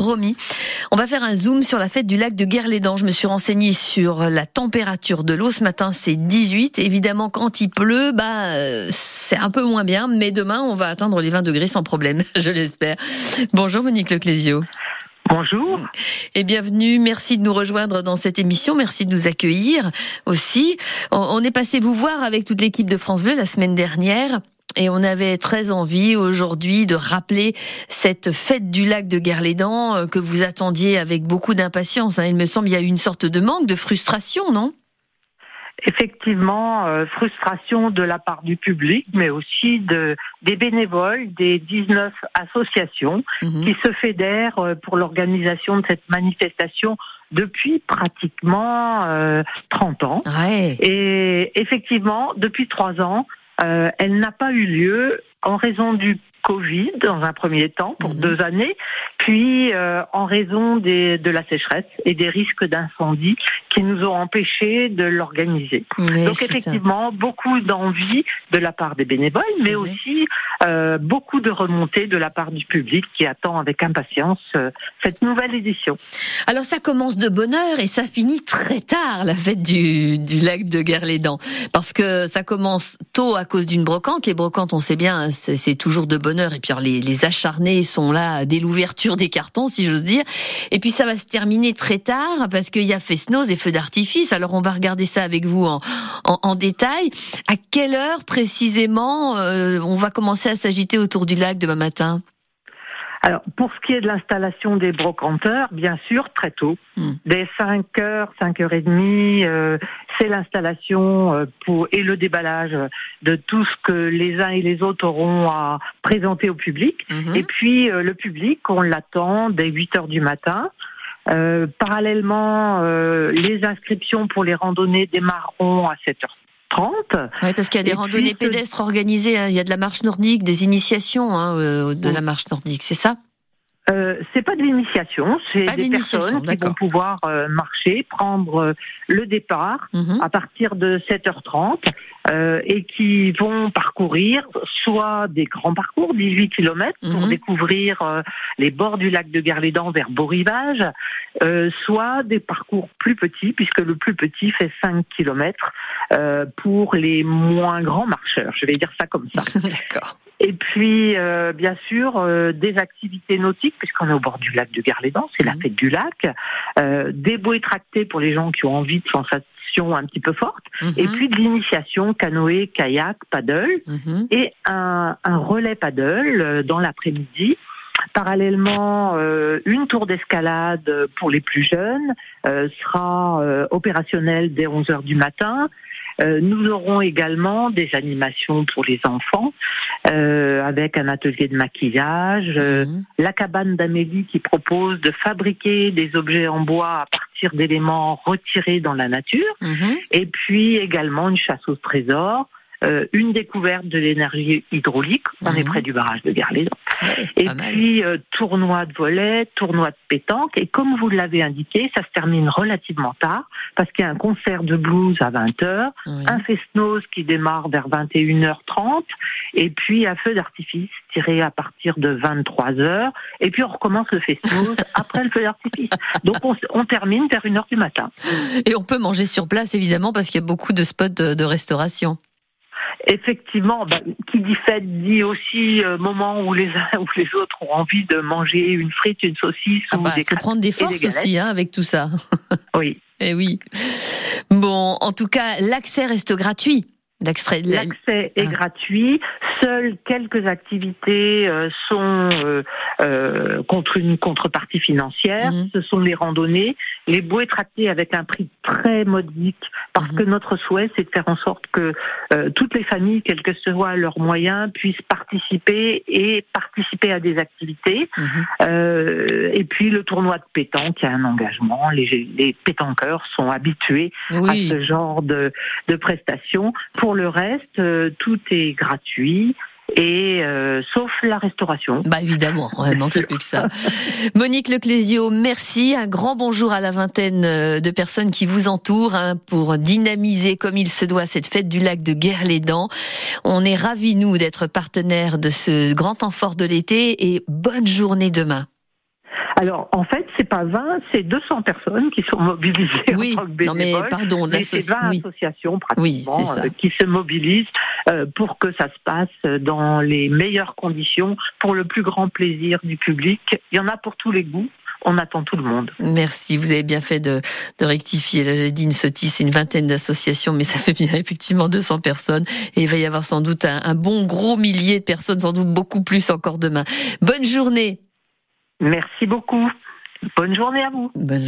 promis. On va faire un zoom sur la fête du lac de Guerlédan. Je me suis renseignée sur la température de l'eau. Ce matin, c'est 18. Évidemment, quand il pleut, bah, c'est un peu moins bien. Mais demain, on va atteindre les 20 degrés sans problème, je l'espère. Bonjour Monique Leclésio. Bonjour. Et bienvenue. Merci de nous rejoindre dans cette émission. Merci de nous accueillir aussi. On est passé vous voir avec toute l'équipe de France Bleu la semaine dernière. Et on avait très envie aujourd'hui de rappeler cette fête du lac de Guerlédan euh, que vous attendiez avec beaucoup d'impatience. Hein. Il me semble qu'il y a eu une sorte de manque, de frustration, non? Effectivement, euh, frustration de la part du public, mais aussi de, des bénévoles des 19 associations mhm. qui se fédèrent euh, pour l'organisation de cette manifestation depuis pratiquement 30 ans. Et effectivement, depuis trois ans, euh, elle n'a pas eu lieu en raison du Covid dans un premier temps pour mhm. deux années, puis euh, en raison des, de la sécheresse et des risques d'incendie qui nous ont empêchés de l'organiser. Donc effectivement, beaucoup d'envie de la part des bénévoles, mais aussi euh, beaucoup de remontées de la part du public qui attend avec impatience euh, cette nouvelle édition. Alors ça commence de bonne heure et ça finit très tard, la fête du, du lac de Guerlédan, parce que ça commence tôt à cause d'une brocante. Les brocantes, on sait bien, c'est toujours de bonne heure. Et puis les, les acharnés sont là dès l'ouverture des cartons, si j'ose dire. Et puis ça va se terminer très tard parce qu'il y a Fesnose et feux d'artifice. Alors on va regarder ça avec vous en, en, détail. À quelle heure précisément euh, on va commencer à s'agiter autour du lac demain matin? Alors, pour ce qui est de l'installation des brocanteurs, bien sûr, très tôt, hmm. dès 5 h 5 h 30 c'est l'installation euh, pour et le déballage de tout ce que les uns et les autres auront à présenter au public. Mhm. Et puis euh, le public, on l'attend dès 8 heures du matin. Euh, parallèlement, les inscriptions pour les randonnées démarreront à 7 h 30. Oui, parce qu'il y a des randonnées pédestres organisées, hein. il y a de la marche nordique, des initiations hein, euh, de la marche nordique, c'est ça? Euh, c'est pas de l'initiation, c'est des personnes qui vont pouvoir euh, marcher, prendre euh, le départ mhm. à partir de 7h30 euh, et qui vont parcourir soit des grands parcours, 18 km, pour mhm. découvrir les bords du lac de Guerlédan vers Beau Rivage, soit des parcours plus petits, puisque le plus petit fait 5 km pour les moins grands marcheurs. Je vais dire ça comme ça. D'accord. Et puis, euh, bien sûr, euh, des activités nautiques, puisqu'on est au bord du lac de Garlédan, c'est la mhm. fête du lac. Euh, des bouées tractées pour les gens qui ont envie de sensations un petit peu fortes. Et puis de l'initiation canoë, kayak, paddle. Mhm. Et un, un, relais paddle euh, dans l'après-midi. Parallèlement, une tour d'escalade pour les plus jeunes sera opérationnelle dès 11 heures du matin. Euh, nous aurons également des animations pour les enfants euh, avec un atelier de maquillage, euh, mhm. la cabane d'Amélie qui propose de fabriquer des objets en bois à partir d'éléments retirés dans la nature, mhm. et puis également une chasse au trésor. Euh, une découverte de l'énergie hydraulique. On est mhm. près du barrage de Garlédan. et puis euh, tournoi de volet, tournoi de pétanque. Et comme vous l'avez indiqué, ça se termine relativement tard parce qu'il y a un concert de blues à 20h, un fest-noz qui démarre vers 21h30 et puis un feu d'artifice tiré à partir de 23h. Et puis on recommence le fest-noz après le feu d'artifice. Donc on, on, termine vers 1h du matin. Et on peut manger sur place évidemment parce qu'il y a beaucoup de spots de restauration effectivement, bah, qui dit fête dit aussi euh, moment où les uns ou les autres ont envie de manger une frite, une saucisse ah ou bah, des faut prendre des forces aussi hein, avec tout ça. oui. Et eh oui. Bon, en tout cas, l'accès reste gratuit. L'accès est ah. gratuit. Seules quelques activités euh, sont euh, euh, contre une contrepartie financière. Mhm. Ce sont les randonnées, les bouées tractées avec un prix très modique, parce mhm. que notre souhait, c'est de faire en sorte que toutes les familles, quels que soient leurs moyens, puissent participer et participer à des activités. Mhm. et puis le tournoi de pétanque, il y a un engagement. Les, les pétanqueurs sont habitués à ce genre de, de prestations. Pour pour le reste, euh, tout est gratuit. Et euh, sauf la restauration. Bah évidemment, il manque plus que ça. Monique Leclésio, merci. Un grand bonjour à la vingtaine euh, de personnes qui vous entourent hein, pour dynamiser comme il se doit cette fête du lac de Guerre-les-Dents. On est ravis nous d'être partenaires de ce grand temps fort de l'été et bonne journée demain. Alors, en fait, c'est pas 20, c'est 200 personnes qui sont mobilisées oui, en tant que non mais pardon, c'est 20 associations pratiquement euh, qui se mobilisent euh, pour que ça se passe dans les meilleures conditions, pour le plus grand plaisir du public. Il y en a pour tous les goûts on attend tout le monde. Merci, vous avez bien fait de, rectifier. Là, j'ai dit une sottise, c'est une vingtaine d'associations, mais ça fait bien effectivement 200 personnes. Et il va y avoir sans doute un, un bon gros millier de personnes, sans doute beaucoup plus encore demain. Bonne journée. Merci beaucoup. Bonne journée à vous.